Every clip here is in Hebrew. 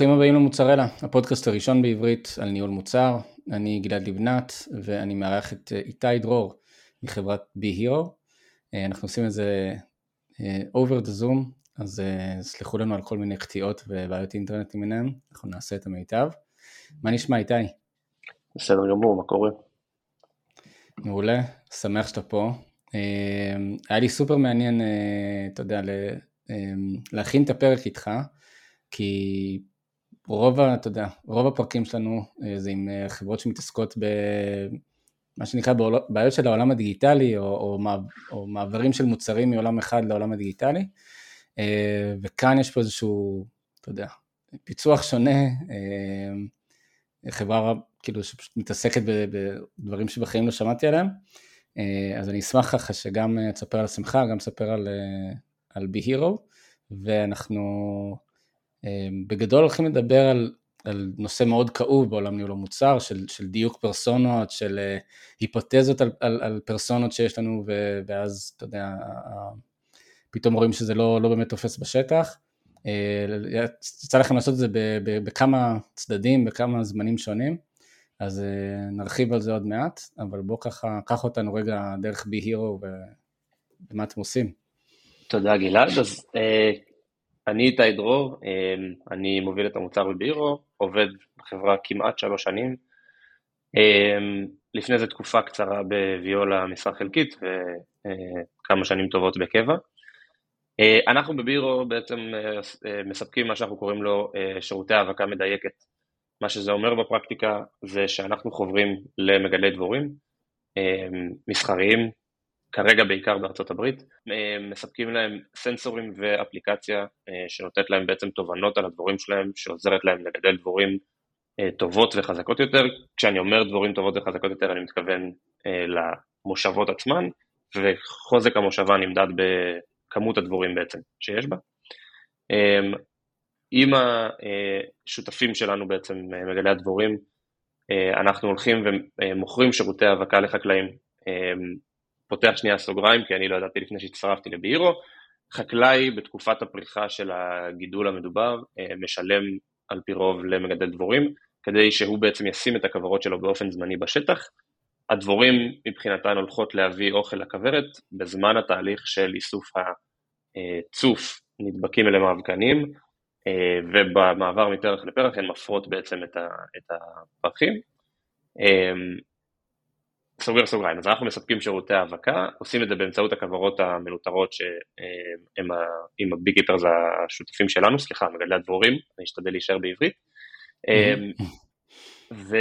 ברוכים הבאים למוצרלה, הפודקאסט הראשון בעברית על ניהול מוצר. אני גלעד לבנת ואני מארח את אה, איתי דרור מחברת בי-הירו. אה, אנחנו עושים את זה אה, over the zoom, אז סלחו לנו על כל מיני קטיעות ובעיות אינטרנט למיניהם, אנחנו נעשה את המיטב. מה נשמע איתי? בסדר גמור, מה קורה? מעולה, שמח שאתה פה. היה לי סופר מעניין, אתה יודע, להכין את הפרק איתך. כי רוב, אתה יודע, רוב הפרקים שלנו אה, זה עם אה, חברות שמתעסקות במה שנקרא בעיות של העולם הדיגיטלי, או, או, או מעברים של מוצרים מעולם אחד לעולם הדיגיטלי, אה, וכאן יש פה איזשהו, אתה יודע, פיצוח שונה, חברה כאילו שפשוט מתעסקת בדברים שבחיים לא שמעתי עליהם, אז אני אשמח ככה שגם תספר על עצמך, גם תספר על, על בי-הירו, ואנחנו אמ, בגדול הולכים לדבר על, על נושא מאוד כאוב בעולם ניהול המוצר, של, של דיוק פרסונות, של uh, היפותזות על, על, על פרסונות שיש לנו, ו, ואז, אתה יודע, פתאום רואים שזה לא, לא באמת תופס בשטח. אה, יצא לכם לעשות את זה בכמה צדדים, בכמה זמנים שונים, אז uh, נרחיב על זה עוד מעט, אבל בואו ככה, קח אותנו רגע דרך בי הירו ומה אתם עושים. תודה גלעד, אז אני איתי דרור, אמ, אני מוביל את המוצר בבירו, עובד בחברה כמעט שלוש שנים. אמ, לפני זה תקופה קצרה בוויולה משרה חלקית וכמה שנים טובות בקבע. אה, אנחנו בבירו בעצם אה, אה, מספקים מה שאנחנו קוראים לו שירותי האבקה מדייקת. מה שזה אומר בפרקטיקה זה שאנחנו חוברים למגדלי דבורים אמ, מסחריים, כרגע בעיקר בארצות הברית, אה, מספקים להם סנסורים ואפליקציה אה, שנותנת להם בעצם תובנות על הדבורים שלהם, שעוזרת להם לגדל דבורים אה, טובות וחזקות יותר. כשאני אומר דבורים טובות וחזקות יותר אני מתכוון למושבות עצמן, וחוזק המושבה נמדד בכמות הדבורים בעצם שיש בה. עם השותפים שלנו בעצם, מגדלי הדבורים, אנחנו הולכים ומוכרים שירותי האבקה לחקלאים. פותח שנייה סוגריים, כי אני לא ידעתי לפני שהצטרפתי לבירו, חקלאי בתקופת הפריחה של הגידול המדובר אה, משלם על פי רוב למגדל דבורים, כדי שהוא בעצם ישים את הכוורות שלו באופן זמני בשטח. הדבורים מבחינתן הולכות להביא אוכל לכוורת, בזמן התהליך של איסוף הצוף נדבקים אליהם האבקנים, אה, ובמעבר מפרח לפרח הן מפרות בעצם את הפרחים. אה, סוגר סוגריים, אז אנחנו מספקים שירותי האבקה, עושים את זה באמצעות הכוורות המנוטרות שהם עם הביג היפרס השותפים שלנו, סליחה, מגדלי הדבורים, אני אשתדל להישאר בעברית. ו,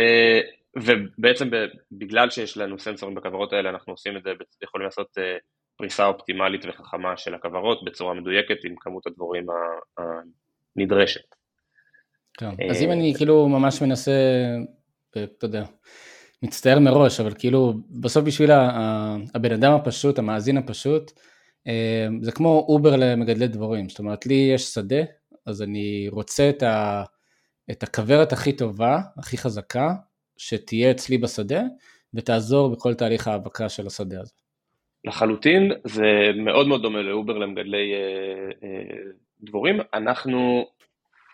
ובעצם בגלל שיש לנו סנסורים בכוורות האלה, אנחנו עושים את זה, יכולים לעשות אה, פריסה אופטימלית וחכמה של הכוורות בצורה מדויקת עם כמות הדבורים הנדרשת. כן. אז אם אני כאילו ממש מנסה, אה, אתה יודע, מצטער מראש, אבל כאילו בסוף בשביל הבן אדם הפשוט, המאזין הפשוט, אה, זה כמו אובר למגדלי דבורים, זאת אומרת לי יש שדה, אז אני רוצה את, ה, את הכוורת הכי טובה, הכי חזקה, שתהיה אצלי בשדה, ותעזור בכל תהליך ההאבקה של השדה הזה. לחלוטין, זה מאוד מאוד דומה לאובר למגדלי אה, אה, דבורים. אנחנו,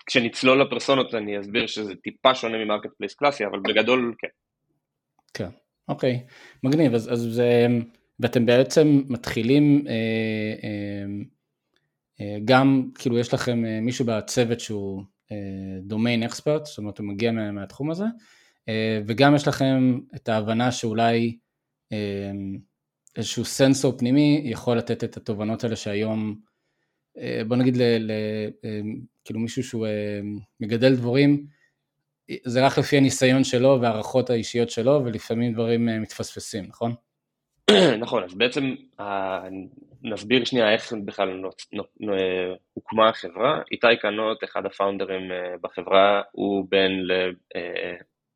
כשנצלול לפרסונות אני אסביר שזה טיפה שונה ממ market place קלאסי, אבל בגדול כן. כן, אוקיי, מגניב, אז, אז זה, ואתם בעצם מתחילים אה, אה, אה, גם, כאילו יש לכם אה, מישהו בצוות שהוא אה, expert, זאת אומרת הוא מגיע מה, מהתחום הזה, אה, וגם יש לכם את ההבנה שאולי אה, איזשהו סנסור פנימי יכול לתת את התובנות האלה שהיום, אה, בוא נגיד ל, ל, אה, כאילו מישהו שהוא אה, מגדל דבורים, זה רק לפי הניסיון שלו והערכות האישיות שלו, ולפעמים דברים אה, מתפספסים, נכון? נכון, אז בעצם נסביר שנייה איך בכלל הוקמה החברה. איתי קנות, אחד הפאונדרים אה, בחברה, הוא בן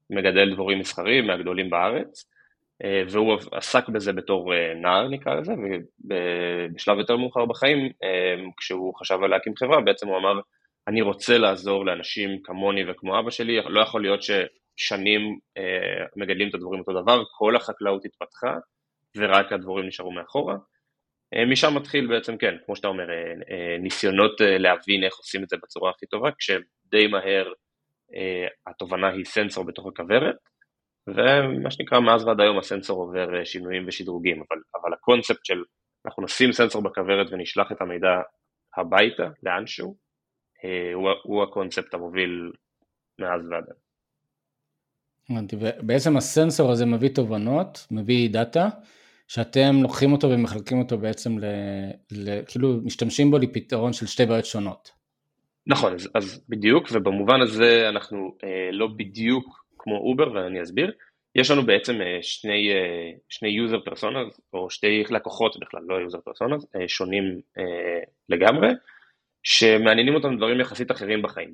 למגדל דבורים מסחרי מהגדולים בארץ, אה, והוא עסק בזה בתור נער נקרא לזה, ובשלב יותר מאוחר בחיים, כשהוא חשב על להקים חברה, בעצם הוא אמר, אני רוצה לעזור לאנשים כמוני וכמו אבא שלי, לא יכול להיות ששנים אה, מגדלים את הדבורים אותו דבר, כל החקלאות התפתחה ורק הדבורים נשארו מאחורה. אה, משם מתחיל בעצם, כן, כמו שאתה אומר, אה, אה, ניסיונות אה, להבין איך עושים את זה בצורה הכי טובה, די מהר התובנה היא סנסור בתוך הכוורת, ומה שנקרא מאז ועד היום הסנסור עובר שינויים ושדרוגים, אבל, אבל הקונספט של אנחנו נשים סנסור בכוורת ונשלח את המידע הביתה, לאנשהו, הוא, הוא הקונספט המוביל מאז ועד היום. הבנתי, ובעצם הסנסור הזה מביא תובנות, מביא דאטה, שאתם לוקחים אותו ומחלקים אותו בעצם ל... ל כאילו משתמשים בו לפתרון של שתי בעיות שונות. נכון, אז, אז בדיוק, ובמובן הזה אנחנו אה, לא בדיוק כמו אובר, ואני אסביר. יש לנו בעצם אה, שני, אה, שני user personas, או שתי לקוחות בכלל, לא user personas, אה, שונים אה, לגמרי, שמעניינים אותם דברים יחסית אחרים בחיים.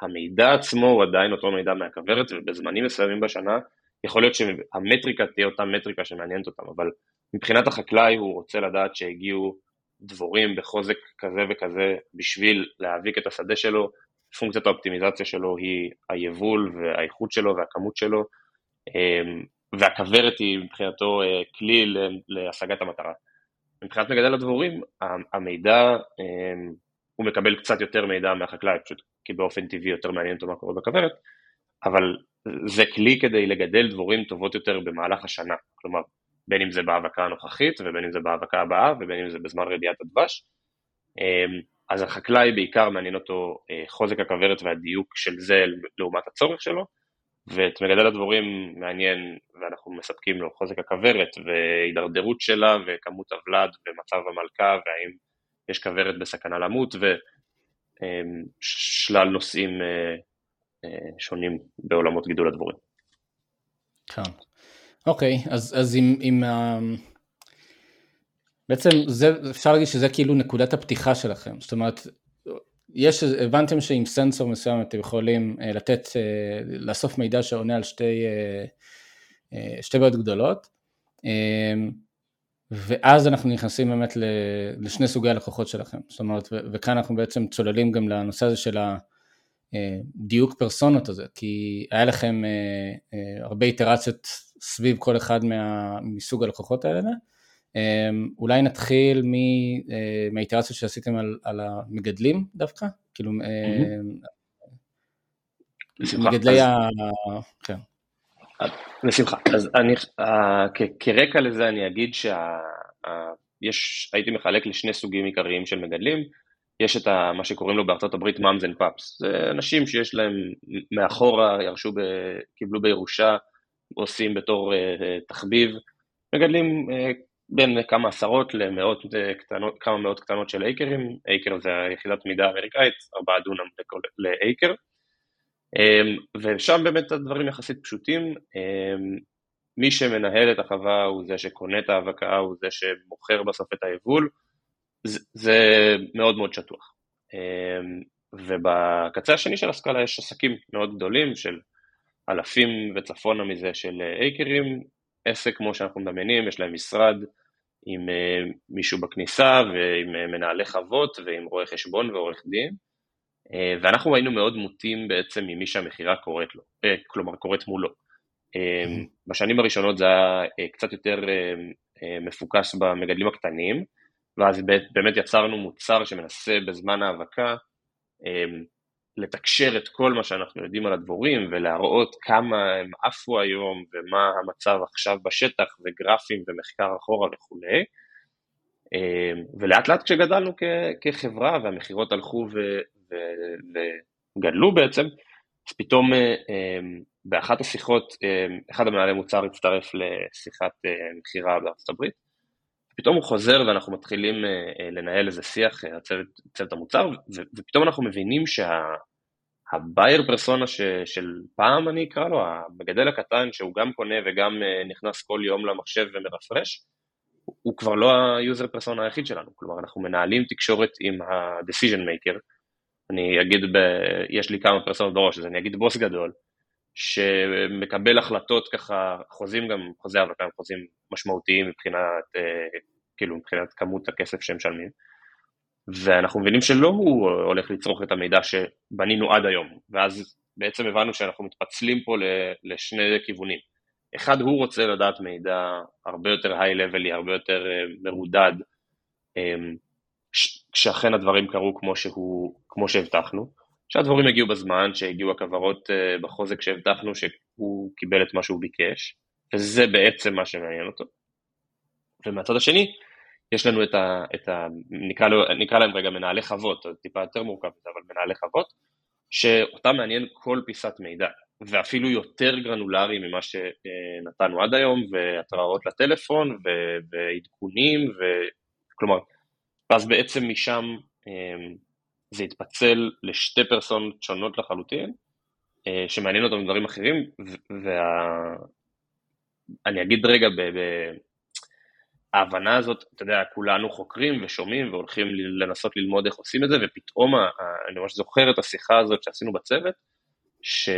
המידע עצמו הוא עדיין אותו מידע מהכוורת, ובזמנים מסוימים בשנה יכול להיות שהמטריקה תהיה אותה מטריקה שמעניינת אותם, אבל מבחינת החקלאי הוא רוצה לדעת שהגיעו דבורים בחוזק כזה וכזה בשביל להאביק את השדה שלו, פונקציית האופטימיזציה שלו היא היבול והאיכות שלו והכמות שלו, אמ, והכוורת היא מבחינתו אה, כלי להשגת המטרה. מבחינת מגדל הדבורים, המידע, אמ, הוא מקבל קצת יותר מידע מהחקלאי, פשוט כי באופן טבעי יותר מעניין אותו מה קורה בכוורת, אבל זה כלי כדי לגדל דבורים טובות יותר במהלך השנה, כלומר בין אם זה בהאבקה הנוכחית ובין אם זה בהאבקה הבאה ובין אם זה בזמן רביעת הדבש. אמ, אז החקלאי בעיקר מעניין אותו אה, חוזק הכוורת והדיוק של זה לעומת הצורך שלו, ואת מגדל הדבורים מעניין ואנחנו מספקים לו חוזק הכוורת והידרדרות שלה וכמות הוולד ומצב המלכה והאם יש כוורת בסכנה למות ושלל נושאים אה, אה, שונים בעולמות גידול הדבורים. כן. אוקיי, אז, אז עם, עם ה... בעצם זה, אפשר להגיד שזה כאילו נקודת הפתיחה שלכם, זאת אומרת, יש, הבנתם שעם סנסור מסוים אתם יכולים לתת, לאסוף מידע שעונה על שתי, שתי בעיות גדולות, uh, ואז אנחנו נכנסים באמת לשני סוגי הלקוחות שלכם, זאת אומרת, וכאן אנחנו בעצם צוללים גם לנושא הזה של הדיוק פרסונות הזה, כי היה לכם uh, uh, הרבה איטרציות סביב כל אחד מה, מסוג הלקוחות האלה, אולי נתחיל אה, מהאיטרציות שעשיתם על, על המגדלים דווקא, כאילו mm-hmm. מגדלי ה... כן. בשמחה. אז אני, כרקע לזה אני אגיד שיש, הייתי מחלק לשני סוגים עיקריים של מגדלים, יש את מה שקוראים לו בארצות הברית moms and pops, זה אנשים שיש להם מאחורה, ירשו, ב, קיבלו בירושה, עושים בתור תחביב, מגדלים בין כמה עשרות למאות אה, קטנות, כמה מאות קטנות של אייקרים, acre זה היחידת מידה האמריקאית, ארבעה דונם ל acre, ושם באמת הדברים יחסית פשוטים, אמ, מי שמנהל את החווה הוא זה שקונה את ההאבקה, הוא זה שמוכר בסוף את היבול, זה מאוד מאוד שטוח. אמ, ובקצה השני של הסקאלה יש עסקים מאוד גדולים של אלפים וצפונה מזה של אייקרים, עסק כמו שאנחנו מדמיינים, יש להם משרד עם uh, מישהו בכניסה ועם uh, מנהלי חוות ועם רואה חשבון ועורך דין, ואנחנו היינו מאוד מוטים בעצם ממי שהמכירה קורית לו, uh, כלומר קורית מולו. Uh, בשנים הראשונות זה היה קצת יותר מפוקס במגדלים הקטנים, ואז באמת יצרנו מוצר שמנסה בזמן ההאבקה לתקשר את כל מה שאנחנו יודעים על הדבורים ולהראות כמה הם עפו היום ומה המצב עכשיו בשטח וגרפים ומחקר אחורה וכולי. ולאט לאט כשגדלנו כחברה והמכירות הלכו וגדלו בעצם, אז פתאום אה, אמ, באחת השיחות, אמ, אחד המנהלי מוצר הצטרף לשיחת אה, מכירה בארצות הברית, פתאום הוא חוזר ואנחנו מתחילים אה, אה, לנהל איזה שיח, אה, צוות, המוצר, ופתאום אנחנו מבינים שהבייר פרסונה ש, של פעם אני אקרא לו, המגדל הקטן שהוא גם קונה וגם נכנס כל יום למחשב ומרפרש, הוא כבר לא ה user persona היחיד שלנו, כלומר אנחנו מנהלים תקשורת עם ה-decision maker, אני אגיד, ב, יש לי כמה פרסונות בראש, אז אני אגיד בוס גדול, שמקבל החלטות ככה, חוזים גם, חוזי הם חוזים משמעותיים מבחינת, אה, כאילו מבחינת כמות הכסף שהם משלמים, ואנחנו מבינים שלא הוא הולך לצרוך את המידע שבנינו עד היום, ואז בעצם הבנו שאנחנו מתפצלים פה לשני כיוונים. אחד, הוא רוצה לדעת מידע הרבה יותר היי-לבלי, הרבה יותר אה, מרודד, אה, כשאכן הדברים קרו כמו, שהוא, כמו שהבטחנו, שהדבורים יגיעו בזמן, שהגיעו הכוורות בחוזק שהבטחנו שהוא קיבל את מה שהוא ביקש, וזה בעצם מה שמעניין אותו. ומהצד השני, יש לנו את ה... את ה נקרא, לו, נקרא להם רגע מנהלי חוות, טיפה יותר מורכב מזה, אבל מנהלי חוות, שאותם מעניין כל פיסת מידע, ואפילו יותר גרנולרי ממה שנתנו עד היום, והתראות לטלפון, ועדכונים, ו... כלומר, ואז בעצם משם אמ, זה התפצל לשתי פרסונות שונות לחלוטין, אה, שמעניין אותם דברים אחרים, ואני וה... אגיד רגע ב... ההבנה הזאת, אתה יודע, כולנו חוקרים ושומעים והולכים לנסות ללמוד איך עושים את זה, ופתאום, אני ממש זוכר את השיחה הזאת שעשינו בצוות, ש...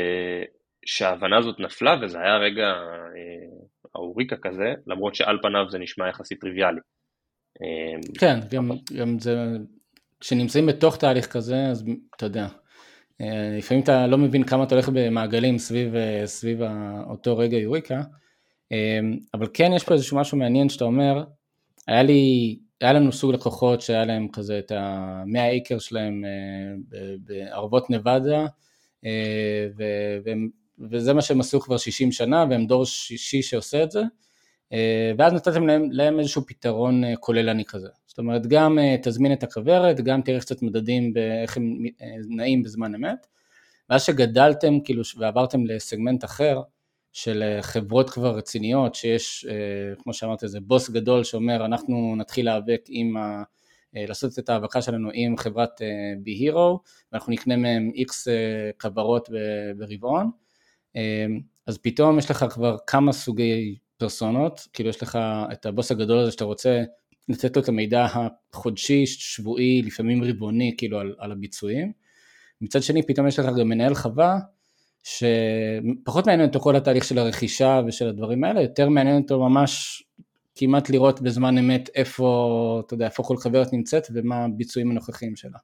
שההבנה הזאת נפלה, וזה היה רגע אה, אהוריקה כזה, למרות שעל פניו זה נשמע יחסית טריוויאלי. אה, כן, גם, גם זה, כשנמצאים בתוך תהליך כזה, אז אתה יודע, אה, לפעמים אתה לא מבין כמה אתה הולך במעגלים סביב, סביב אותו רגע יוריקה, אמ, אבל כן יש פה איזשהו משהו מעניין שאתה אומר, היה לי, היה לנו סוג לקוחות שהיה להם כזה את המאה איקר שלהם אה, בערבות נבדה, אה, וזה מה שהם עשו כבר 60 שנה והם דור שישי שעושה את זה, אה, ואז נתתם להם, להם איזשהו פתרון כוללני כזה. זאת אומרת, גם תזמין את הכוורת, גם תראה קצת מדדים באיך הם נעים בזמן אמת, ואז שגדלתם כאילו ועברתם לסגמנט אחר, של אה, חברות כבר רציניות, שיש, אה, כמו שאמרתי, איזה בוס גדול שאומר, אנחנו נתחיל להיאבק עם ה... אה, לעשות את ההאבקה שלנו עם חברת בי-הירו, ואנחנו נקנה מהם איקס כוורות ברבעון, אז פתאום יש לך כבר כמה סוגי פרסונות, כאילו יש לך את הבוס הגדול הזה שאתה רוצה לתת לו את המידע החודשי, שבועי, לפעמים רבעוני, כאילו על, על הביצועים. מצד שני, פתאום יש לך גם מנהל חווה, שפחות מעניין אותו כל התהליך של הרכישה ושל הדברים האלה, יותר מעניין אותו ממש כמעט לראות בזמן אמת איפה, אתה יודע, איפה כל חברת נמצאת ומה הביצועים הנוכחיים שלה.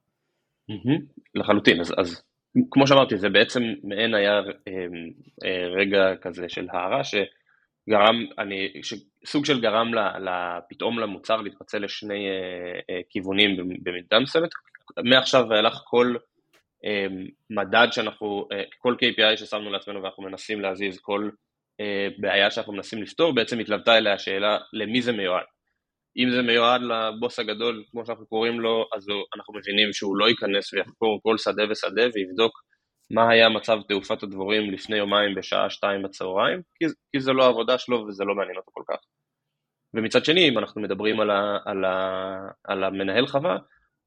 לחלוטין, אז, אז כמו שאמרתי, זה בעצם מעין היה אה, אה, רגע כזה של הערה שגרם, אני, סוג של גרם פתאום למוצר להתפצל לשני אה, כיוונים במידה מסוימת, מעכשיו ואילך כל אמ, מדד שאנחנו, אה, כל KPI ששמנו לעצמנו ואנחנו מנסים להזיז, כל אה, בעיה שאנחנו מנסים לפתור, בעצם התלוותה אליה השאלה למי זה מיועד. אם זה מיועד לבוס הגדול, כמו שאנחנו קוראים לו, אז אנחנו מבינים שהוא לא ייכנס ויחקור כל שדה ושדה ויבדוק מה היה מצב תעופת הדבורים לפני יומיים בשעה שתיים בצהריים, כי, כי זה לא העבודה שלו וזה לא מעניין אותו כל כך. ומצד שני, אם אנחנו מדברים על, ה, על, ה, על המנהל חווה,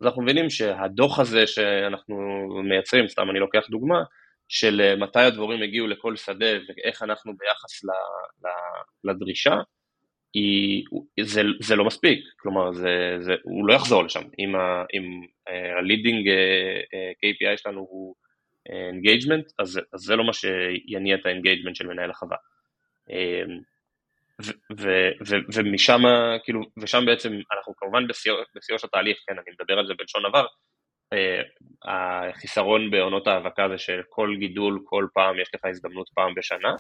אז אנחנו מבינים שהדוח הזה שאנחנו מייצרים, סתם אני לוקח דוגמה, של אה, מתי הדבורים הגיעו לכל שדה ואיך אנחנו ביחס ל, ל, לדרישה, היא, זה, זה לא מספיק, כלומר זה, זה, הוא לא יחזור לשם, אם, ה-leading אה, אה, KPI שלנו הוא engagement, אז, אז זה לא מה שיניע את ה-engagement של מנהל החווה. ומשם, כאילו, ושם בעצם אנחנו כמובן בשיאו של התהליך, כן, אני מדבר על זה בלשון עבר, אה, החיסרון בעונות האבקה זה שכל גידול, כל פעם יש לך הזדמנות פעם בשנה,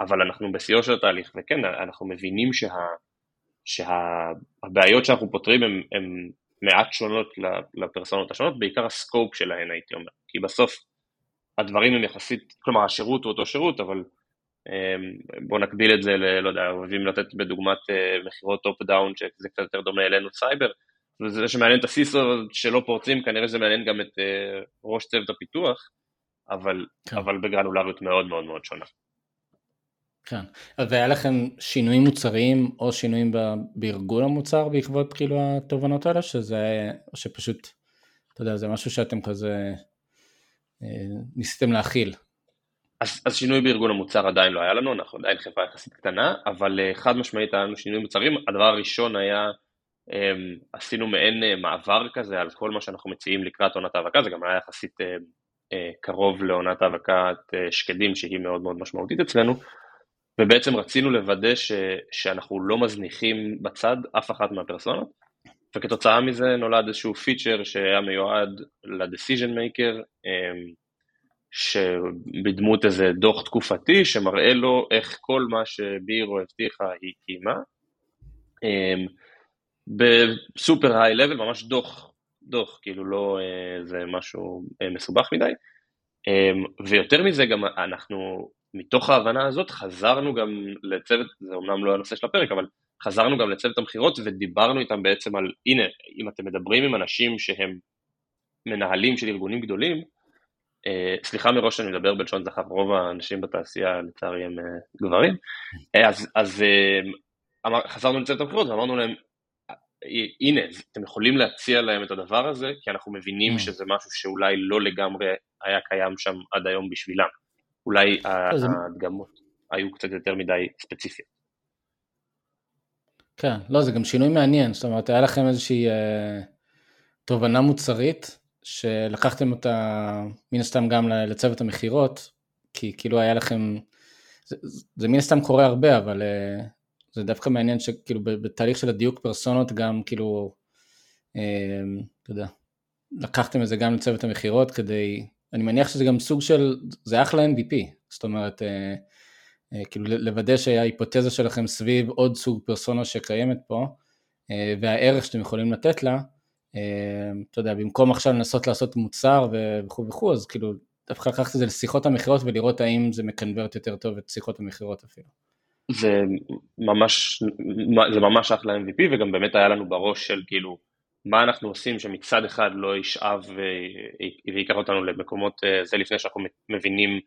אבל אנחנו בשיאו של התהליך, וכן, אנחנו מבינים שה, שהבעיות שאנחנו פותרים הן מעט שונות לפרסונות השונות, בעיקר הסקופ שלהן הייתי אומר, כי בסוף הדברים הם יחסית, כלומר השירות הוא אותו שירות, אבל אמ, בואו נקביל את זה, ל, לא יודע, אוהבים לתת בדוגמת אה, מכירות top down, שזה קצת יותר דומה אלינו סייבר, וזה שמעניין את ה CISO שלא פורצים, כנראה שזה מעניין גם את אה, ראש צוות הפיתוח, אבל, כן. אבל בגרנולריות מאוד מאוד מאוד שונה. כן, והיה לכם שינויים מוצריים או שינויים בארגון המוצר בעקבות כאילו התובנות האלה, שזה, או שפשוט, אתה יודע, זה משהו שאתם כזה ניסיתם להכיל? אז, אז שינוי בארגון המוצר עדיין לא היה לנו, אנחנו עדיין חברה יחסית קטנה, אבל uh, חד משמעית היה לנו שינוי מוצרים. הדבר הראשון היה, um, עשינו מעין uh, מעבר כזה על כל מה שאנחנו מציעים לקראת עונת האבקה, זה גם היה יחסית קרוב לעונת האבקת שקדים שהיא מאוד מאוד משמעותית אצלנו, ובעצם רצינו לוודא ש, שאנחנו לא מזניחים בצד אף אחת מהפרסונות, וכתוצאה מזה נולד איזשהו פיצ'ר שהיה מיועד ל-decision maker, um, שבדמות איזה דוח תקופתי שמראה לו איך כל מה שבירו הבטיחה היא קיימה. אמ, בסופר היי לבל, ממש דוח, דוח, כאילו לא איזה משהו אה, מסובך מדי, ויותר מזה גם אנחנו, מתוך ההבנה הזאת חזרנו גם לצוות, זה אומנם לא הנושא של הפרק, אבל חזרנו גם לצוות המכירות ודיברנו איתם בעצם על, הנה, אם אתם מדברים עם אנשים שהם מנהלים של ארגונים גדולים, אה, סליחה מראש שאני מדבר בלשון זכר, רוב האנשים בתעשייה לצערי הם אה, גברים, אה, אז, אז אמר, חזרנו לצוות הבחירות ואמרנו להם, הנה, אתם יכולים להציע להם את הדבר הזה, כי אנחנו מבינים mm. שזה משהו שאולי לא לגמרי היה קיים שם עד היום בשבילם. אולי ההדגמות היו קצת יותר מדי ספציפיות. כן, לא, זה גם שינוי מעניין, זאת אומרת, היה לכם איזושהי אה, תובנה מוצרית, שלקחתם אותה מן הסתם גם לצוות המכירות, כי כאילו היה לכם, זה, זה מן הסתם קורה הרבה, אבל uh, זה דווקא מעניין שכאילו בתהליך של הדיוק פרסונות גם כאילו, uh, אתה יודע, לקחתם את זה גם לצוות המכירות כדי, אני מניח שזה גם סוג של, זה אחלה MVP, זאת אומרת, uh, כאילו לוודא שההיפותזה שלכם סביב עוד סוג פרסונה שקיימת פה, uh, והערך שאתם יכולים לתת לה, אמ, אתה יודע, במקום עכשיו לנסות לעשות מוצר וכו' וכו', אז כאילו דווקא לקחת את זה לשיחות המכירות ולראות האם זה מקנברט יותר טוב את שיחות המכירות אפילו. זה ממש, זה ממש אחלה MVP וגם באמת היה לנו בראש של כאילו מה אנחנו עושים שמצד אחד לא ישאב ויקח אותנו למקומות אה, זה לפני שאנחנו מבינים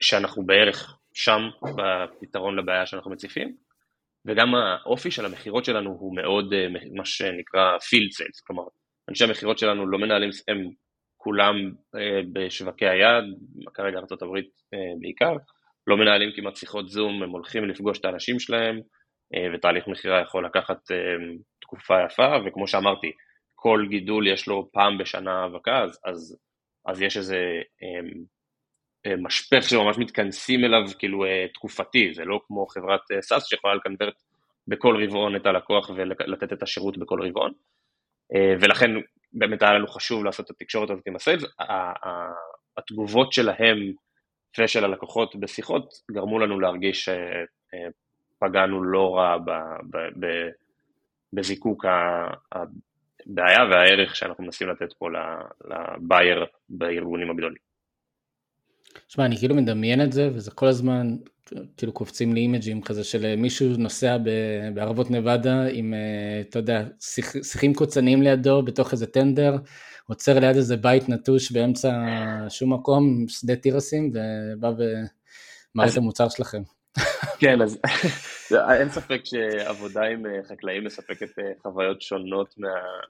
שאנחנו בערך שם בפתרון לבעיה שאנחנו מציפים וגם האופי של המכירות שלנו הוא מאוד אה, מה שנקרא field sales, כלומר אנשי המכירות שלנו לא מנהלים, הם כולם אה, בשווקי היעד, כרגע ארה"ב אה, בעיקר, לא מנהלים כמעט שיחות זום, הם הולכים לפגוש את האנשים שלהם, ותהליך מכירה יכול לקחת תקופה יפה, וכמו שאמרתי, כל גידול יש לו פעם בשנה האבקה, אז, אז, אז יש איזה משפך שממש מתכנסים אליו כאילו אה, תקופתי, זה לא כמו חברת סאס אה, שיכולה לקנברט בכל רבעון את הלקוח ולתת את השירות בכל רבעון, ולכן באמת היה לנו חשוב לעשות את התקשורת הזאת עם הסיילס, התגובות שלהם ושל הלקוחות בשיחות גרמו לנו להרגיש שפגענו לא רע בזיקוק הבעיה והערך שאנחנו מנסים לתת פה לבייר בארגונים הגדולים. שמע, אני כאילו מדמיין את זה, וזה כל הזמן, כאילו קופצים לי אימג'ים כזה של מישהו נוסע בערבות נבדה עם, אה, אתה יודע, שיח, שיחים קוצניים לידו בתוך איזה טנדר, עוצר ליד איזה בית נטוש באמצע שום מקום, שדה תירסים, ובא ומראה את המוצר שלכם. כן, אז אין ספק שעבודה עם אה, חקלאים מספקת אה, חוויות שונות מה,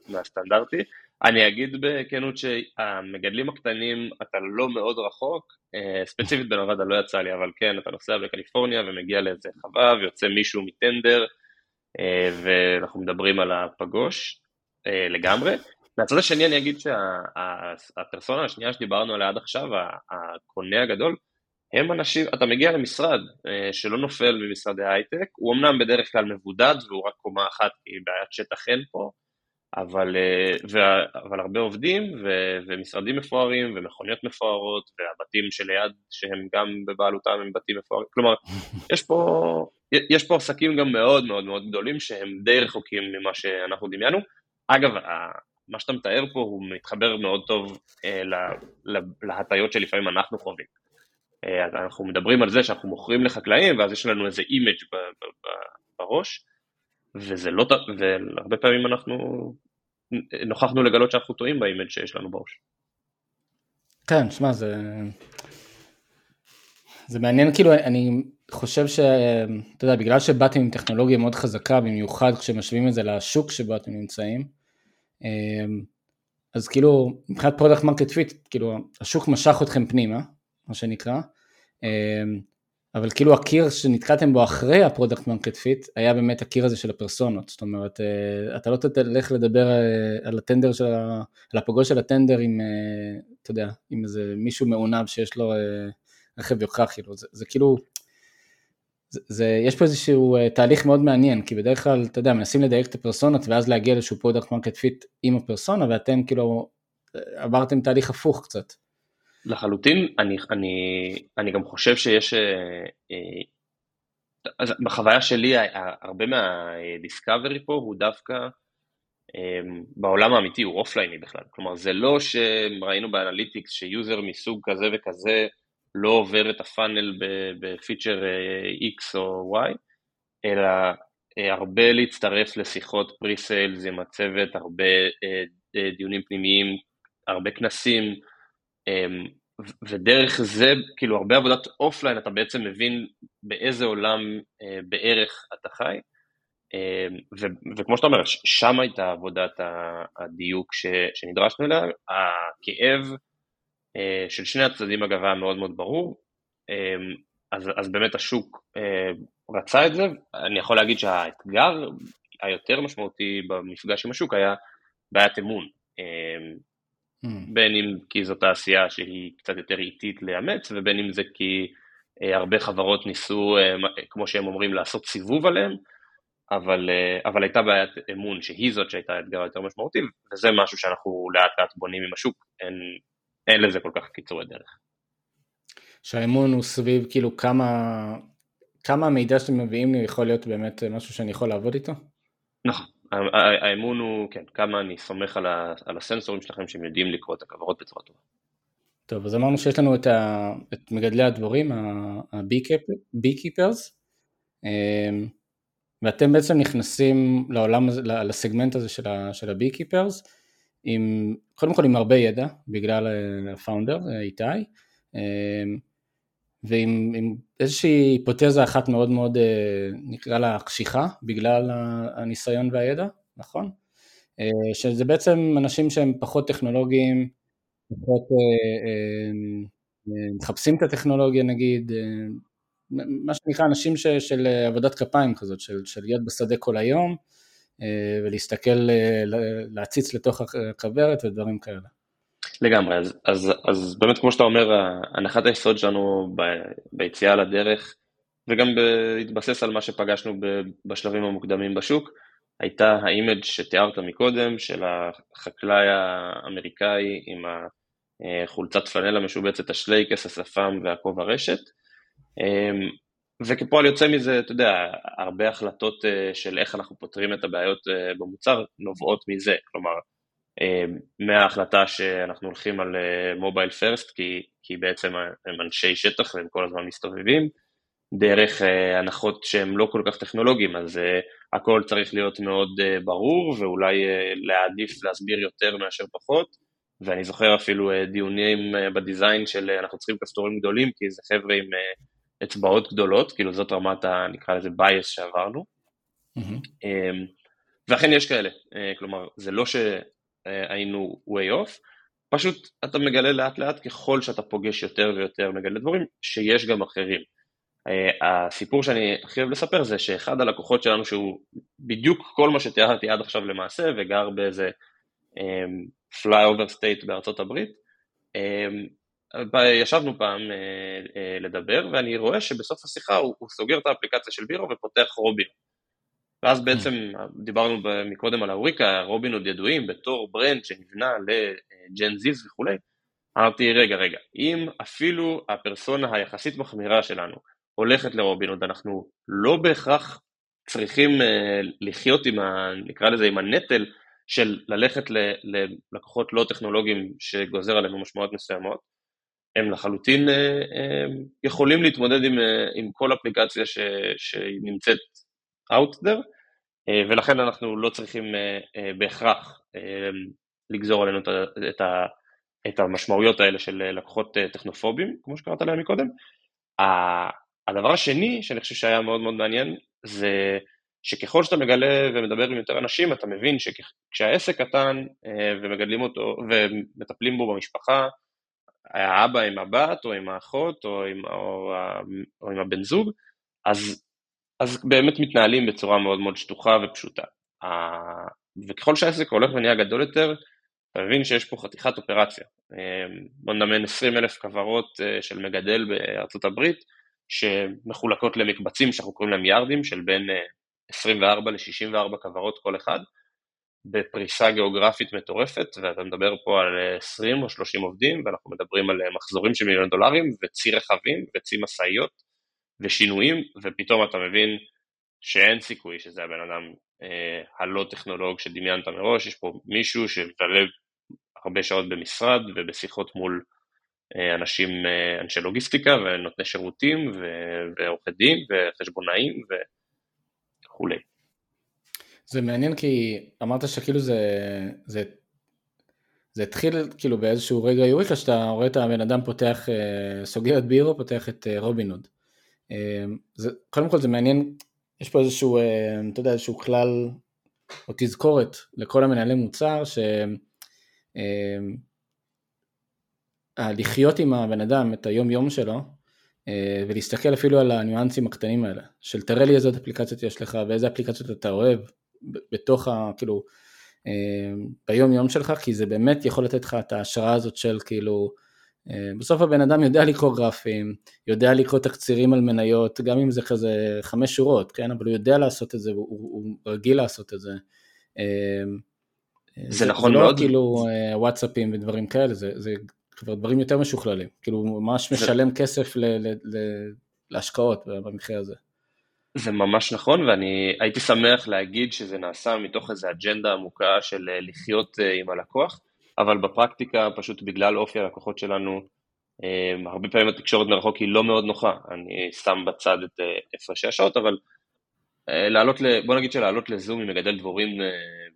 מהסטנדרטי. אני אגיד בכנות שהמגדלים הקטנים, אתה לא מאוד רחוק, אה, ספציפית בנבדה לא יצא לי, אבל כן, אתה נוסע בקליפורניה ומגיע לאיזה חווה ויוצא מישהו מטנדר, ואנחנו מדברים על הפגוש לגמרי. מהצד השני אני אגיד שהפרסונה השנייה שדיברנו עליה עד עכשיו, הקונה הגדול, הם אנשים, אתה מגיע למשרד אה, שלא נופל ממשרדי הייטק, הוא אמנם בדרך כלל מבודד והוא רק קומה אחת כי בעיית שטח אין פה, אבל, אה, ו, אבל הרבה עובדים ו, ומשרדים מפוארים ומכוניות מפוארות והבתים שליד שהם גם בבעלותם הם בתים מפוארים, כלומר יש פה, יש פה עסקים גם מאוד מאוד מאוד גדולים שהם די רחוקים ממה שאנחנו דמיינו. אגב, מה שאתה מתאר פה הוא מתחבר מאוד טוב אה, להטיות שלפעמים אנחנו חווים. אז אנחנו מדברים על זה שאנחנו מוכרים לחקלאים ואז יש לנו איזה image בראש וזה לא, והרבה פעמים אנחנו נוכחנו לגלות שאנחנו טועים ב image שיש לנו בראש. כן, שמע, זה... זה מעניין, כאילו, אני חושב ש... אתה יודע, בגלל שבאתם עם טכנולוגיה מאוד חזקה, במיוחד כשמשווים את זה לשוק שבו אתם נמצאים, אז כאילו, מבחינת product market fit, כאילו, השוק משך אתכם פנימה, מה שנקרא, אמ, אבל כאילו הקיר שנתקעתם בו אחרי ה product market fit היה באמת הקיר הזה של הפרסונות, זאת אומרת אה, אתה לא תלך לדבר אה, על הטנדר של, ה... על הפגוש של הטנדר עם, אה, אתה יודע, עם איזה מישהו מעונב שיש לו רכב יוקרה כאילו, זה, זה כאילו, זה, זה, יש פה איזשהו תהליך מאוד מעניין, כי בדרך כלל, אתה יודע, מנסים לדייק את הפרסונות ואז להגיע לאיזשהו product market fit עם הפרסונה ואתם כאילו עברתם תהליך הפוך קצת. לחלוטין, אני, אני, אני גם חושב שיש, אה, אה, אז בחוויה שלי הרבה מה discovery פה הוא דווקא בעולם האמיתי הוא offline-י בכלל. כלומר, זה לא שראינו ב analytics ש user מסוג כזה וכזה לא עובר את ה funnel בפיצ'ר X או Y, אלא הרבה להצטרף לשיחות pre-sales עם הצוות, הרבה דיונים פנימיים, הרבה כנסים, ודרך זה, כאילו הרבה עבודת אופליין, אתה בעצם מבין באיזה עולם בערך אתה חי, ו- וכמו שאתה אומר, שם הייתה עבודת הדיוק ש- שנדרשנו אליה, הכאב של שני הצדדים אגב היה מאוד מאוד ברור, אז, אז באמת השוק רצה את זה, אני יכול להגיד שהאתגר היותר משמעותי במפגש עם השוק היה בעיית אמון, mm. בין אם כי זו תעשייה שהיא קצת יותר איטית לאמץ, ובין אם זה כי הרבה חברות ניסו, כמו שהם אומרים, לעשות סיבוב עליהם, אבל, אבל הייתה בעיית אמון שהיא זאת שהייתה האתגר היותר משמעותי, וזה משהו שאנחנו לאט לאט בונים עם השוק, אין, אין לזה כל כך קיצורי דרך. שהאמון הוא סביב כאילו כמה, כמה המידע שאתם מביאים לי יכול להיות באמת משהו שאני יכול לעבוד איתו? נכון, האמון הוא, כן, כמה אני סומך על, ה, על הסנסורים שלכם שהם יודעים לקרוא את הכוורות בצורה טובה. טוב, אז אמרנו שיש לנו את, ה, את מגדלי הדבורים, ה-beekeepers, אמ, ואתם בעצם נכנסים לעולם הזה, לסגמנט הזה של, ה-beekeepers, עם, קודם כל עם הרבה ידע, בגלל הפאונדר, איתי, אמ, ועם איזושהי היפותזה אחת מאוד מאוד, אה, נקרא לה קשיחה, בגלל הניסיון והידע, נכון? אה, שזה בעצם אנשים שהם פחות טכנולוגיים, פחות אה, מחפשים את הטכנולוגיה נגיד, מה שנקרא אנשים ש, של עבודת כפיים כזאת, של, של להיות בשדה כל היום ולהסתכל, להציץ לתוך הכוורת ודברים כאלה. לגמרי, אז, אז, אז באמת כמו שאתה אומר, הנחת היסוד שלנו ב, ביציאה לדרך, וגם בהתבסס על מה שפגשנו בשלבים המוקדמים בשוק, הייתה ה image שתיארת מקודם, של החקלאי האמריקאי עם החולצת פאנלה משובצת, השלייקס, השפם והכובע רשת. אמ, וכפועל יוצא מזה, אתה יודע, הרבה החלטות אה, של איך אנחנו פותרים את הבעיות אה, במוצר נובעות מזה, כלומר, מההחלטה שאנחנו הולכים על מובייל uh, פרסט, כי, כי בעצם הם אנשי שטח והם כל הזמן מסתובבים, דרך uh, הנחות שהם לא כל כך טכנולוגיים, אז הכל צריך להיות מאוד ברור ואולי להעדיף להסביר יותר מאשר פחות, ואני זוכר אפילו דיונים בדיזיין של אנחנו צריכים כפתורים גדולים, כי זה חבר'ה עם אצבעות גדולות, כאילו זאת רמת ה... נקרא לזה bias שעברנו. Mm-hmm. ואכן יש כאלה, כלומר זה לא ש... אה, היינו way off, פשוט אתה מגלה לאט לאט ככל שאתה פוגש יותר ויותר מגלה דברים שיש גם אחרים. Uh, הסיפור שאני הכי אוהב לספר זה שאחד הלקוחות שלנו שהוא בדיוק כל מה שתיארתי עד עכשיו למעשה וגר באיזה flyover state בארצות הברית, um, ישבנו פעם uh, לדבר ואני רואה שבסוף השיחה הוא, הוא סוגר את האפליקציה של בירו ופותח רובין. ואז. בעצם דיברנו מקודם על האוריקה, רובין הוד ידועים בתור ברנד שנבנה לג'ן זיז וכולי. אמרתי, רגע, רגע, אם אפילו הפרסונה היחסית מחמירה שלנו הולכת לרובין הוד, אנחנו לא בהכרח צריכים uh, לחיות עם, ה, נקרא לזה, עם הנטל של ללכת ללקוחות לא טכנולוגיים שגוזר עלינו משמעויות מסוימות. הם לחלוטין uh, uh, יכולים להתמודד עם, עם כל אפליקציה ש, שנמצאת out there, אה, ולכן אנחנו לא צריכים אה, אה, בהכרח לגזור עלינו את, ה, את המשמעויות האלה של לקוחות טכנופובים, כמו שקראת להם מקודם. הדבר השני שאני חושב שהיה מאוד מאוד מעניין, זה שככל שאתה מגלה ומדבר עם יותר אנשים, אתה מבין שכשהעסק קטן ומגדלים אותו ומטפלים בו במשפחה, האבא עם הבת או עם האחות או עם, או, או עם הבן זוג, אז אז באמת מתנהלים בצורה מאוד מאוד שטוחה ופשוטה. וככל שהעסק הולך ונהיה גדול יותר, אתה מבין שיש פה חתיכת אופרציה. אמ, בוא נדמיין 20 אלף כוורות אה, של מגדל בארצות הברית, שמחולקות למקבצים שאנחנו קוראים להם יארדים, של בין 24 אה, ל-64 כוורות כל אחד, בפריסה גיאוגרפית מטורפת, ואתה מדבר פה על 20 או 30 עובדים, ואנחנו מדברים על מחזורים של מיליון דולרים, וצי רכבים, וצי משאיות, ושינויים, ופתאום אתה מבין שאין סיכוי שזה הבן אדם הלא טכנולוג שדמיינת מראש, יש פה מישהו שמבלה הרבה שעות במשרד ובשיחות מול אנשים, אנשי לוגיסטיקה ונותני שירותים ועורכי דין וחשבונאים וכולי. זה מעניין כי אמרת שכאילו זה, זה, זה התחיל כאילו באיזשהו רגע יוריקה שאתה רואה את הבן אדם פותח, סוגר את בירו, פותח את רובינוד. זה, קודם כל זה מעניין, יש פה איזשהו, אתה יודע, איזשהו כלל או תזכורת לכל המנהלי מוצר, ש... לחיות עם הבן אדם את היום יום שלו אה, ולהסתכל אפילו על הניואנסים הקטנים האלה של תראה לי איזה אפליקציות יש לך ואיזה אפליקציות אתה אוהב בתוך ה... כאילו אה, ביום יום שלך כי זה באמת יכול לתת לך את ההשראה הזאת של כאילו אה, בסוף הבן אדם יודע לקרוא גרפים, יודע לקרוא תקצירים על מניות, גם אם זה כזה חמש שורות, כן, אבל הוא יודע לעשות את זה, הוא, הוא רגיל לעשות את זה. זה, זה נכון זה לא מאוד. כאילו וואטסאפים ודברים כאלה, זה, זה כבר דברים יותר משוכללים, כאילו הוא ממש משלם זה... כסף ל, ל, ל, להשקעות במקרה הזה. זה ממש נכון ואני הייתי שמח להגיד שזה נעשה מתוך איזו אג'נדה עמוקה של אה, לחיות אה, עם הלקוח, אבל בפרקטיקה פשוט בגלל אופי הלקוחות שלנו, אה, הרבה פעמים התקשורת מרחוק היא לא מאוד נוחה, אני שם בצד את הפרשי השעות, אבל לעלות, בוא נגיד שלעלות לזום עם מגדל דבורים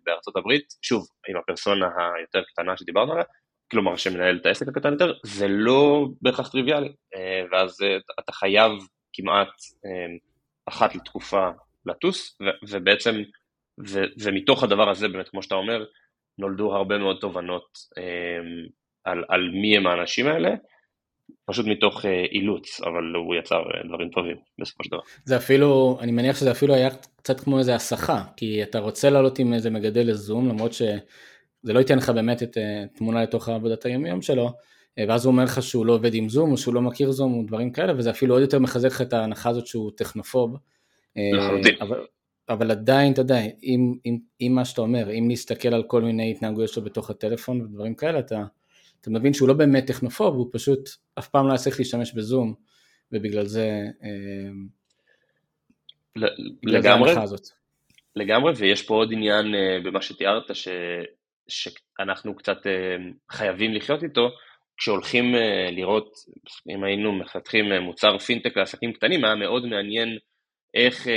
בארצות הברית, שוב, עם הפרסונה היותר קטנה שדיברנו עליה, כלומר שמנהל את העסק הקטן יותר, זה לא בהכרח טריוויאלי, אה, ואז אה, אתה חייב כמעט אה, אחת לתקופה לטוס, ובעצם, ומתוך הדבר הזה, באמת, כמו שאתה אומר, נולדו הרבה מאוד תובנות על, על מי הם האנשים האלה, פשוט מתוך אילוץ, אבל הוא יצר דברים טובים בסופו של דבר. זה אפילו, אני מניח שזה אפילו היה קצת כמו איזה הסחה, כי אתה רוצה לעלות עם איזה מגדל לזום, למרות ש... זה לא ייתן לך באמת את אה, תמונה לתוך עבודת היום שלו, אה, ואז הוא אומר לך שהוא לא עובד עם זום, או שהוא לא מכיר זום, או דברים כאלה, וזה אפילו עוד יותר מחזק לך את ההנחה הזאת שהוא טכנופוב. אה, לחלוטין. אבל, אבל עדיין, אתה יודע, אם, אם, אם מה שאתה אומר, אם נסתכל על כל מיני התנהגויות שלו בתוך הטלפון ודברים כאלה, אתה, אתה מבין שהוא לא באמת טכנופוב, הוא פשוט אף פעם לא היה צריך להשתמש בזום, ובגלל זה... לגמרי, לגמרי, ויש פה עוד עניין במה שתיארת, ש... שאנחנו קצת אה, חייבים לחיות איתו, כשהולכים אה, לראות, אם היינו מפתחים אה, מוצר פינטק לעסקים קטנים, היה מאוד מעניין איך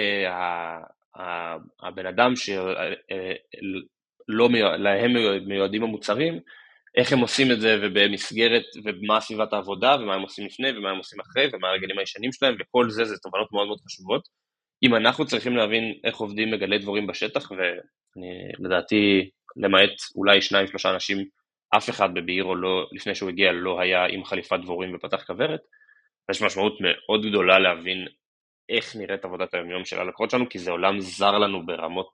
הבן אדם שלהם מיועדים המוצרים, איך הם עושים את זה ובמסגרת, ומה סביבת העבודה, ומה הם עושים לפני, ומה הם עושים אחרי, ומה הרגלים הישנים שלהם, וכל זה, זה תובנות מאוד מאוד חשובות. אם אנחנו צריכים להבין איך עובדים מגלי דבורים בשטח, ולדעתי למעט אולי שניים שלושה אנשים, אף אחד בבאירו לא, לפני שהוא הגיע לא היה עם חליפת דבורים ופתח כוורת, יש משמעות מאוד גדולה להבין איך נראית עבודת היומיום של הלקוחות שלנו, כי זה עולם זר לנו ברמות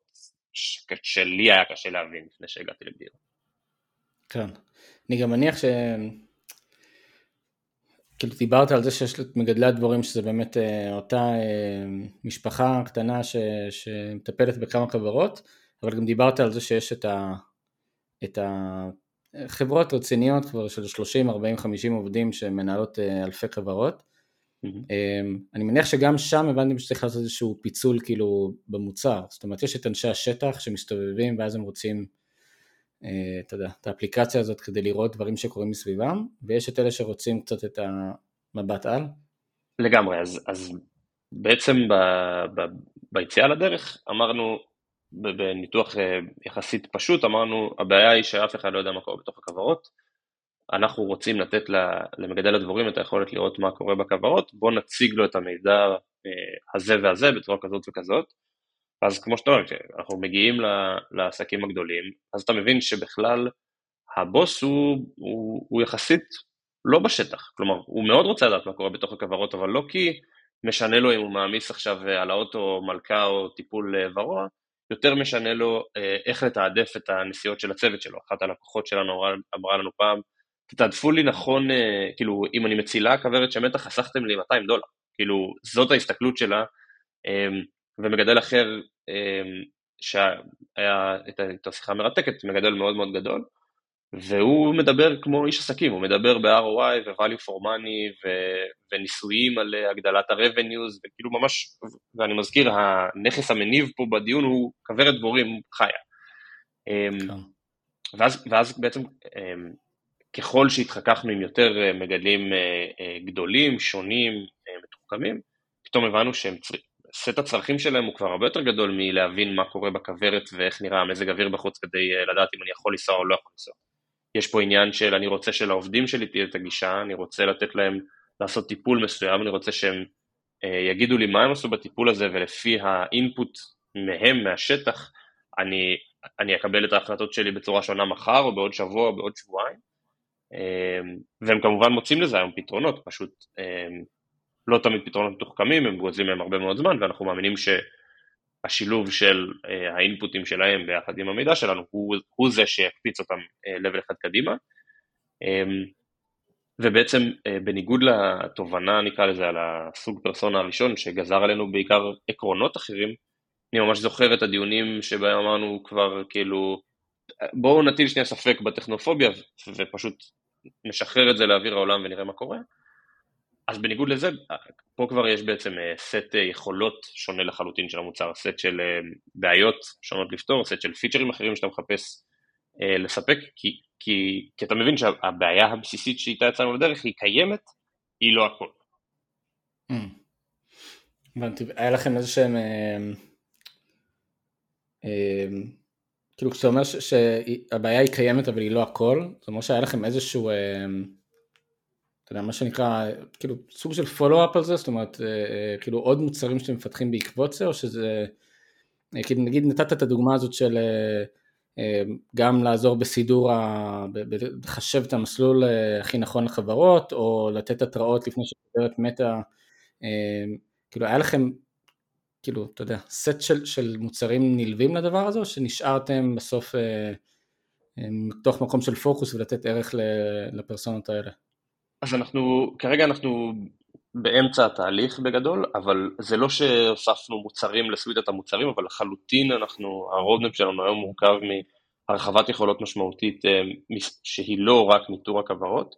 שלי היה קשה להבין לפני שהגעתי לבאירו. כן, אני גם מניח ש... כאילו דיברת על זה שיש את מגדלי הדבורים שזה באמת אה, אותה אה, משפחה קטנה ש... שמטפלת בכמה חברות, אבל גם דיברת על זה שיש את, ה, את החברות רציניות כבר של 30, 40, 50 עובדים שמנהלות אה, אלפי חברות. Mm-hmm. אני מניח שגם שם הבנתם שצריך לעשות איזשהו פיצול כאילו במוצר, זאת אומרת יש את אנשי השטח שמסתובבים ואז הם רוצים, אה, אתה יודע, את האפליקציה הזאת כדי לראות דברים שקורים מסביבם, ויש את אלה שרוצים קצת את המבט על. לגמרי, אז, אז בעצם ב, ב, ביציאה לדרך אמרנו בניתוח אה, יחסית פשוט אמרנו הבעיה היא שאף אחד לא יודע מה קורה בתוך הכוורות אנחנו רוצים לתת למגדל הדבורים את היכולת לראות מה קורה בכוורות בואו נציג לו את המידע אה, הזה והזה בצורה כזאת וכזאת אז כמו שאתה אומר, כשאנחנו מגיעים לעסקים הגדולים אז אתה מבין שבכלל הבוס הוא, הוא, הוא יחסית לא בשטח, כלומר הוא מאוד רוצה לדעת מה קורה בתוך הכוורות אבל לא כי משנה לו אם הוא מעמיס עכשיו על האוטו מלכה או טיפול אה, ורוע יותר משנה לו אה, איך לתעדף את הנסיעות של הצוות שלו. אחת הלקוחות שלנו אמרה לנו פעם, תתעדפו לי נכון, אה, כאילו, אם אני מצילה כוורת שמתה, חסכתם לי 200 דולר. כאילו, זאת ההסתכלות שלה, אה, ומגדל אחר, שהיה את השיחה מרתקת, מגדל מאוד מאוד גדול, והוא מדבר כמו איש עסקים, הוא מדבר ב-ROI ו-value for money ו- וניסויים על הגדלת ה-revenues, וכאילו ממש, ואני מזכיר, הנכס המניב פה בדיון הוא כוורת דבורים חיה. אמ, כן. ואז, ואז בעצם אמ, ככל שהתחככנו עם יותר אה, מגדלים אה, אה, גדולים, שונים, מתוחכמים, פתאום הבנו שסט הצרכים שלהם הוא כבר הרבה יותר גדול מלהבין מה קורה בכוורת ואיך נראה המזג אוויר בחוץ כדי לדעת אם אני יכול לנסוע או לא יכול לנסוע. יש פה עניין של אני רוצה שלעובדים שלי תהיה את הגישה, אני רוצה לתת להם לעשות טיפול מסוים, אני רוצה שהם יגידו לי מה הם עשו בטיפול הזה ולפי האינפוט מהם, מהשטח, אני, אני אקבל את ההחלטות שלי בצורה שונה מחר או בעוד שבוע או בעוד שבועיים. אמ, והם כמובן מוצאים לזה היום פתרונות, פשוט אמ, לא תמיד פתרונות מתוחכמים, הם גוזלים מהם הרבה מאוד זמן, ואנחנו מאמינים שהשילוב של אה, האינפוטים שלהם ביחד עם המידע שלנו הוא, הוא זה שיקפיץ אותם אה, אחד קדימה. אמ, ובעצם אה, בניגוד לתובנה נקרא לזה על הסוג פרסונה הראשון שגזר עלינו בעיקר עקרונות אחרים, אני ממש זוכר את הדיונים שבהם אמרנו כבר כאילו בואו נטיל שנייה ספק בטכנופוביה ופשוט נשחרר את זה לאוויר העולם ונראה מה קורה. אז בניגוד לזה, פה כבר יש בעצם אה, סט אה, יכולות שונה לחלוטין של המוצר, סט של אה, בעיות שונות לפתור, סט של פיצ'רים אחרים שאתה מחפש לספק, כי, כי, כי אתה מבין שהבעיה הבסיסית שאיתה יצאנו לדרך היא קיימת, היא לא הכל. הבנתי, היה לכם איזה שהם כאילו כשאתה אומר שהבעיה היא קיימת אבל היא לא הכל, זאת אומרת שהיה לכם איזשהו, אה, אתה יודע, מה שנקרא, כאילו סוג של פולו-אפ על זה, זאת אומרת, אה, אה, כאילו עוד מוצרים שאתם מפתחים בעקבות זה, או שזה, כאילו נגיד נתת את הדוגמה הזאת של גם לעזור בסידור, לחשב את המסלול הכי נכון לחברות, או לתת התראות לפני שחברת מתה, כאילו היה לכם כאילו, אתה יודע, סט של, של מוצרים נלווים לדבר הזה, או שנשארתם בסוף אה, אה, מתוך מקום של פוקוס ולתת ערך לפרסונות האלה? אז אנחנו, כרגע אנחנו באמצע התהליך בגדול, אבל זה לא שהוספנו מוצרים לסווידת המוצרים, אבל לחלוטין אנחנו, הרודנפ שלנו היום מורכב מהרחבת יכולות משמעותית אה, שהיא לא רק ניטור הכוורות,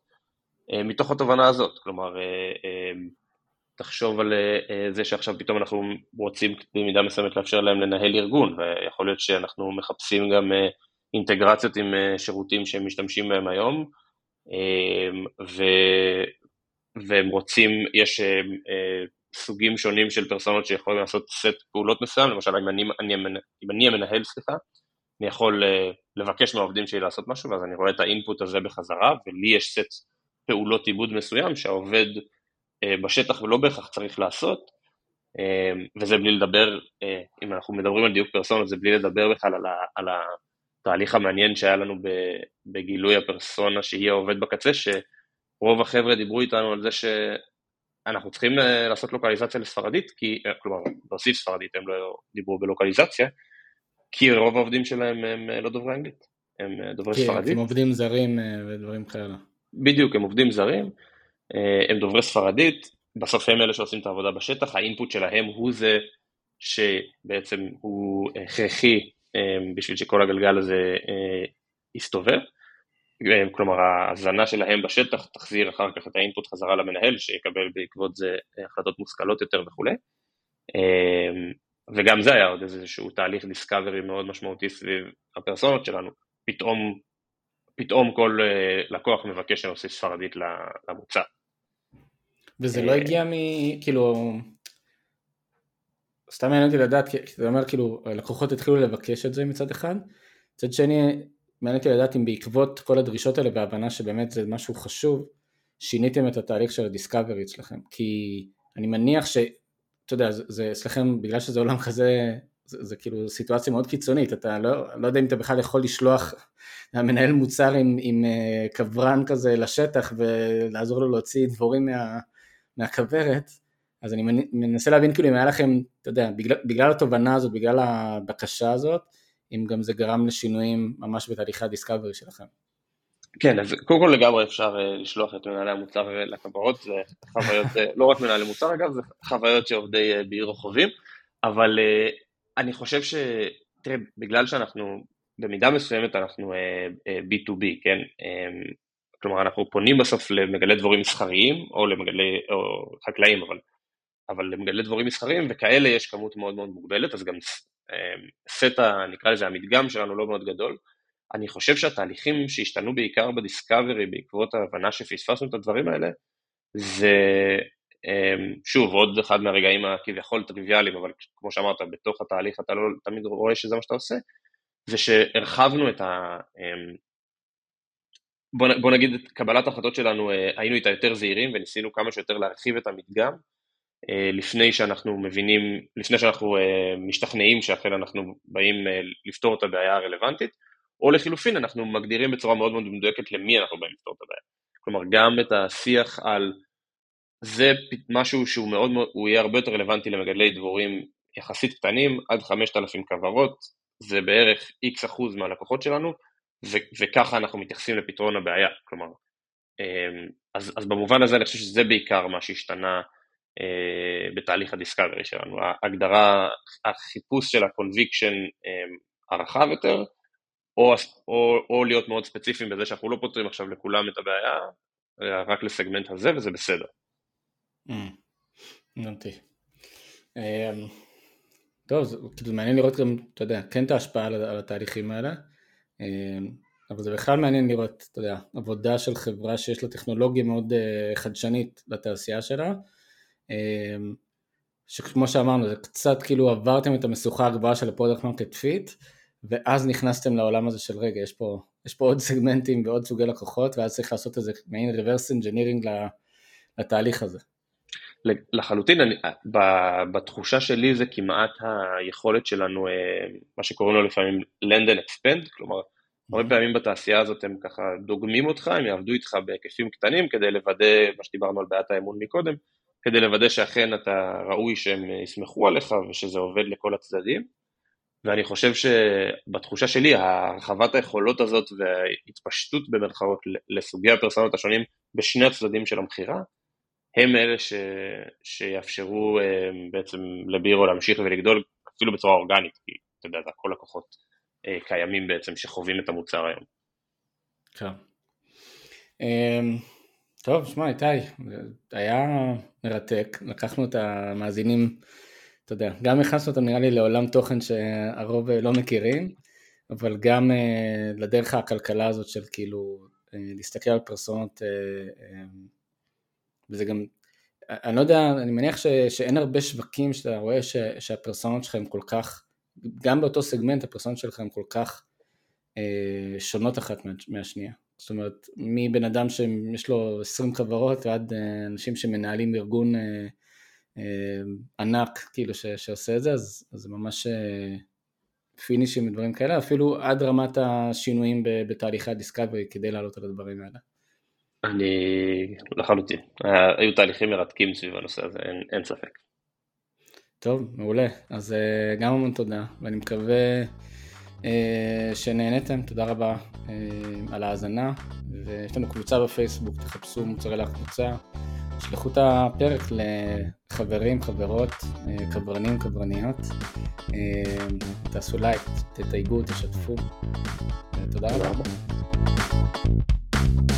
אה, מתוך התובנה הזאת, כלומר תחשוב על אה, זה שעכשיו פתאום אנחנו רוצים במידה מסוימת לאפשר להם לנהל ארגון, ויכול להיות שאנחנו מחפשים גם אה, אינטגרציות עם אה, שירותים שהם משתמשים בהם היום, ו... והם רוצים, יש סוגים שונים של פרסונות שיכולים לעשות סט פעולות מסוים, למשל אם אני, אני, אם אני המנהל, סליחה, אני יכול לבקש מהעובדים שלי לעשות משהו, ואז אני רואה את האינפוט הזה בחזרה, ולי יש סט פעולות עיבוד מסוים שהעובד אה, בשטח ולא בהכרח צריך לעשות, אה, וזה בלי לדבר, אה, אם אנחנו מדברים על דיוק פרסונות, זה בלי לדבר בכלל על, ה, על התהליך המעניין שהיה לנו בגילוי הפרסונה שהיא העובד בקצה, שרוב החבר'ה דיברו איתנו על זה שאנחנו צריכים לעשות לוקליזציה לספרדית, כי, כלומר, להוסיף ספרדית, הם לא דיברו בלוקליזציה, כי רוב העובדים שלהם הם לא דוברי אנגלית, הם דוברי כן, ספרדית. כי הם עובדים זרים ודברים כאלה. בדיוק, הם עובדים זרים. אה, הם דוברי ספרדית, בסוף הם אלה שעושים את העבודה בשטח, האינפוט שלהם הוא זה שבעצם הוא הכרחי אה, בשביל שכל הגלגל הזה אה, יסתובב, כלומר ההזנה שלהם בשטח תחזיר אחר כך את האינפוט חזרה למנהל שיקבל בעקבות זה החלטות מושכלות יותר וכולי, וגם זה היה עוד איזשהו תהליך דיסקאברי מאוד משמעותי סביב הפרסונות שלנו, פתאום, פתאום כל לקוח מבקש שנוסיף ספרדית למוצר. וזה לא הגיע מ... כאילו... סתם מעניין אותי לדעת, כי אתה אומר כאילו לקוחות התחילו לבקש את זה מצד אחד, מצד שני מעניין אותי לדעת אם בעקבות כל הדרישות האלה והבנה שבאמת זה משהו חשוב, שיניתם את התהליך של הדיסקאברי אצלכם, כי אני מניח ש... אתה יודע, זה, זה אצלכם בגלל שזה עולם כזה, זה, זה כאילו סיטואציה מאוד קיצונית, אתה לא, לא יודע אם אתה בכלל יכול לשלוח מנהל מוצר עם, עם אה, קברן כזה לשטח ולעזור לו להוציא דבורים מה... מהכוורת, אז אני מנסה להבין כאילו אם היה לכם, אתה יודע, בגלל, בגלל התובנה הזאת, בגלל הבקשה הזאת, אם גם זה גרם לשינויים ממש בתהליכי הדיסקאברי שלכם. כן, אז קודם כל לגמרי אפשר אה, לשלוח את מנהלי המוצר אה, לכברות, זה חוויות, אה, לא רק מנהלי מוצר אגב, זה חוויות שעובדי בירו חווים, אבל אני חושב ש... תראה, בגלל שאנחנו במידה מסוימת אנחנו B2B, כן? כלומר אנחנו פונים בסוף למגלי דבורים מסחריים או למגלי, או חקלאים, אבל, אבל למגלי דבורים מסחריים וכאלה יש כמות מאוד מאוד מוגבלת, אז גם סטה, נקרא לזה המדגם שלנו לא מאוד גדול. אני חושב שהתהליכים שהשתנו בעיקר בדיסקאברי בעקבות ההבנה שפספסנו את הדברים האלה, זה שוב עוד אחד מהרגעים הכביכול טריוויאליים, אבל כמו שאמרת, בתוך התהליך אתה לא תמיד רואה שזה מה שאתה עושה, זה שהרחבנו את ה... בוא, בוא נגיד את קבלת ההחלטות שלנו, אה, היינו איתה יותר זהירים וניסינו כמה שיותר להרחיב את המדגם אה, לפני שאנחנו מבינים, לפני שאנחנו אה, משתכנעים שאכן אנחנו באים לפתור את הבעיה הרלוונטית, או לחילופין אנחנו מגדירים בצורה מאוד מאוד מדויקת למי אנחנו באים לפתור את הבעיה. כלומר גם את השיח על זה משהו שהוא מאוד מאוד, הוא יהיה הרבה יותר רלוונטי למגדלי דבורים יחסית קטנים, עד 5,000 כוורות, זה בערך איקס אחוז מהלקוחות שלנו, וככה אנחנו מתייחסים לפתרון הבעיה, כלומר, אמ, אז, אז במובן הזה אני חושב שזה בעיקר מה שהשתנה אה, בתהליך ה discovery שלנו, ההגדרה, החיפוש של ה conviction אמ, הרחב יותר, או, או, או להיות מאוד ספציפיים בזה שאנחנו לא פותרים עכשיו לכולם את הבעיה, רק לסגמנט הזה וזה בסדר. Mm. הבנתי. אמ, טוב, זה כאילו מעניין לראות גם, אתה יודע, כן את ההשפעה על התהליכים האלה. אמ, אבל זה בכלל מעניין לראות, אתה יודע, עבודה של חברה שיש לה טכנולוגיה מאוד אה, חדשנית לתעשייה שלה, אמ, שכמו שאמרנו, זה קצת כאילו עברתם את המשוכה הגבוהה של ה product market fit, ואז נכנסתם לעולם הזה של רגע, יש פה, יש פה עוד סגמנטים ועוד סוגי לקוחות, ואז צריך לעשות איזה מעין reverse engineering לתהליך הזה. לחלוטין, אני, בתחושה שלי זה כמעט היכולת שלנו, אה, מה שקוראים לו לפעמים lend and expand, כלומר, הרבה פעמים בתעשייה הזאת הם ככה דוגמים אותך, הם יעבדו איתך בהיקפים קטנים כדי לוודא, מה שדיברנו על בעיית האמון מקודם, כדי לוודא שאכן אתה ראוי שהם יסמכו עליך ושזה עובד לכל הצדדים. ואני חושב שבתחושה שלי, הרחבת היכולות הזאת וההתפשטות במרכאות לסוגי הפרסונות השונים בשני הצדדים של המכירה, הם אלה ש... שיאפשרו אה, בעצם לבירו להמשיך ולגדול אפילו בצורה אורגנית, כי אתה יודע, זה הכל לקוחות אה, קיימים בעצם שחווים את המוצר היום. כן. אמ, טוב, שמע איתי, היה מרתק, לקחנו את המאזינים, אתה יודע, גם הכנסנו אותם נראה לי לעולם תוכן שהרוב לא מכירים, אבל גם לדרך הכלכלה הזאת של כאילו להסתכל על פרסונות וזה גם, אני לא יודע, אני מניח ש, שאין הרבה שווקים שאתה רואה ש, שהפרסונות שלכם כל כך, גם באותו סגמנט הפרסונות שלכם כל כך אה, שונות אחת מה, מהשנייה. זאת אומרת, מבן אדם שיש לו 20 חברות ועד אה, אנשים שמנהלים ארגון אה, אה, ענק כאילו ש, שעושה את זה, אז זה ממש אה, פינישים ודברים כאלה, אפילו עד רמת השינויים בתהליכי הדיסקאברי כדי לעלות על הדברים האלה. אני לחלוטין, היו תהליכים מרתקים סביב הנושא הזה, אין, אין ספק. טוב, מעולה. אז אה, גם המון תודה, ואני מקווה אה, שנהנתם, תודה רבה אה, על ההאזנה, ויש לנו קבוצה בפייסבוק, תחפשו מוצרי לקבוצה, שלחו את הפרק לחברים, חברות, קברנים, קברניות, תעשו לייק, תתייגו, תשתפו, תודה רבה. you